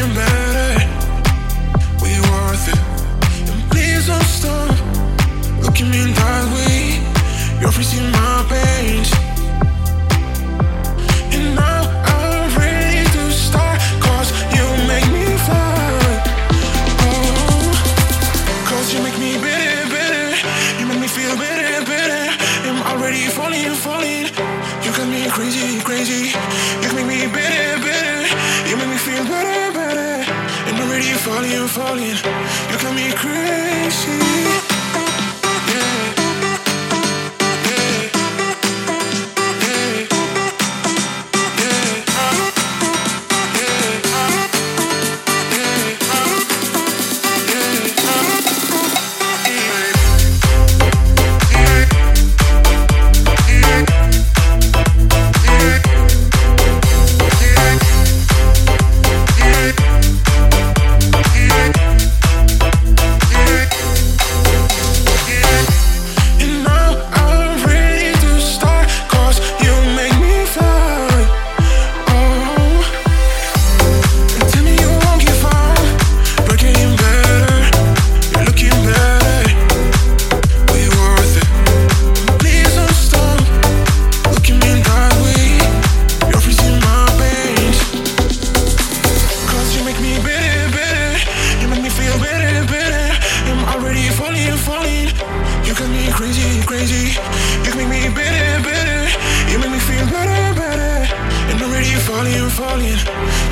you matter. We worth it. And please don't stop looking me that way. You're my. And now I'm ready to you make me fly. You make me better, better. You make me feel better, better. I'm already falling, falling. You got me crazy, crazy better. And I'm ready to fall in, falling. You got me crazy. crazy, crazy. You make me better, better. You make me feel better, better. And I'm ready falling, falling.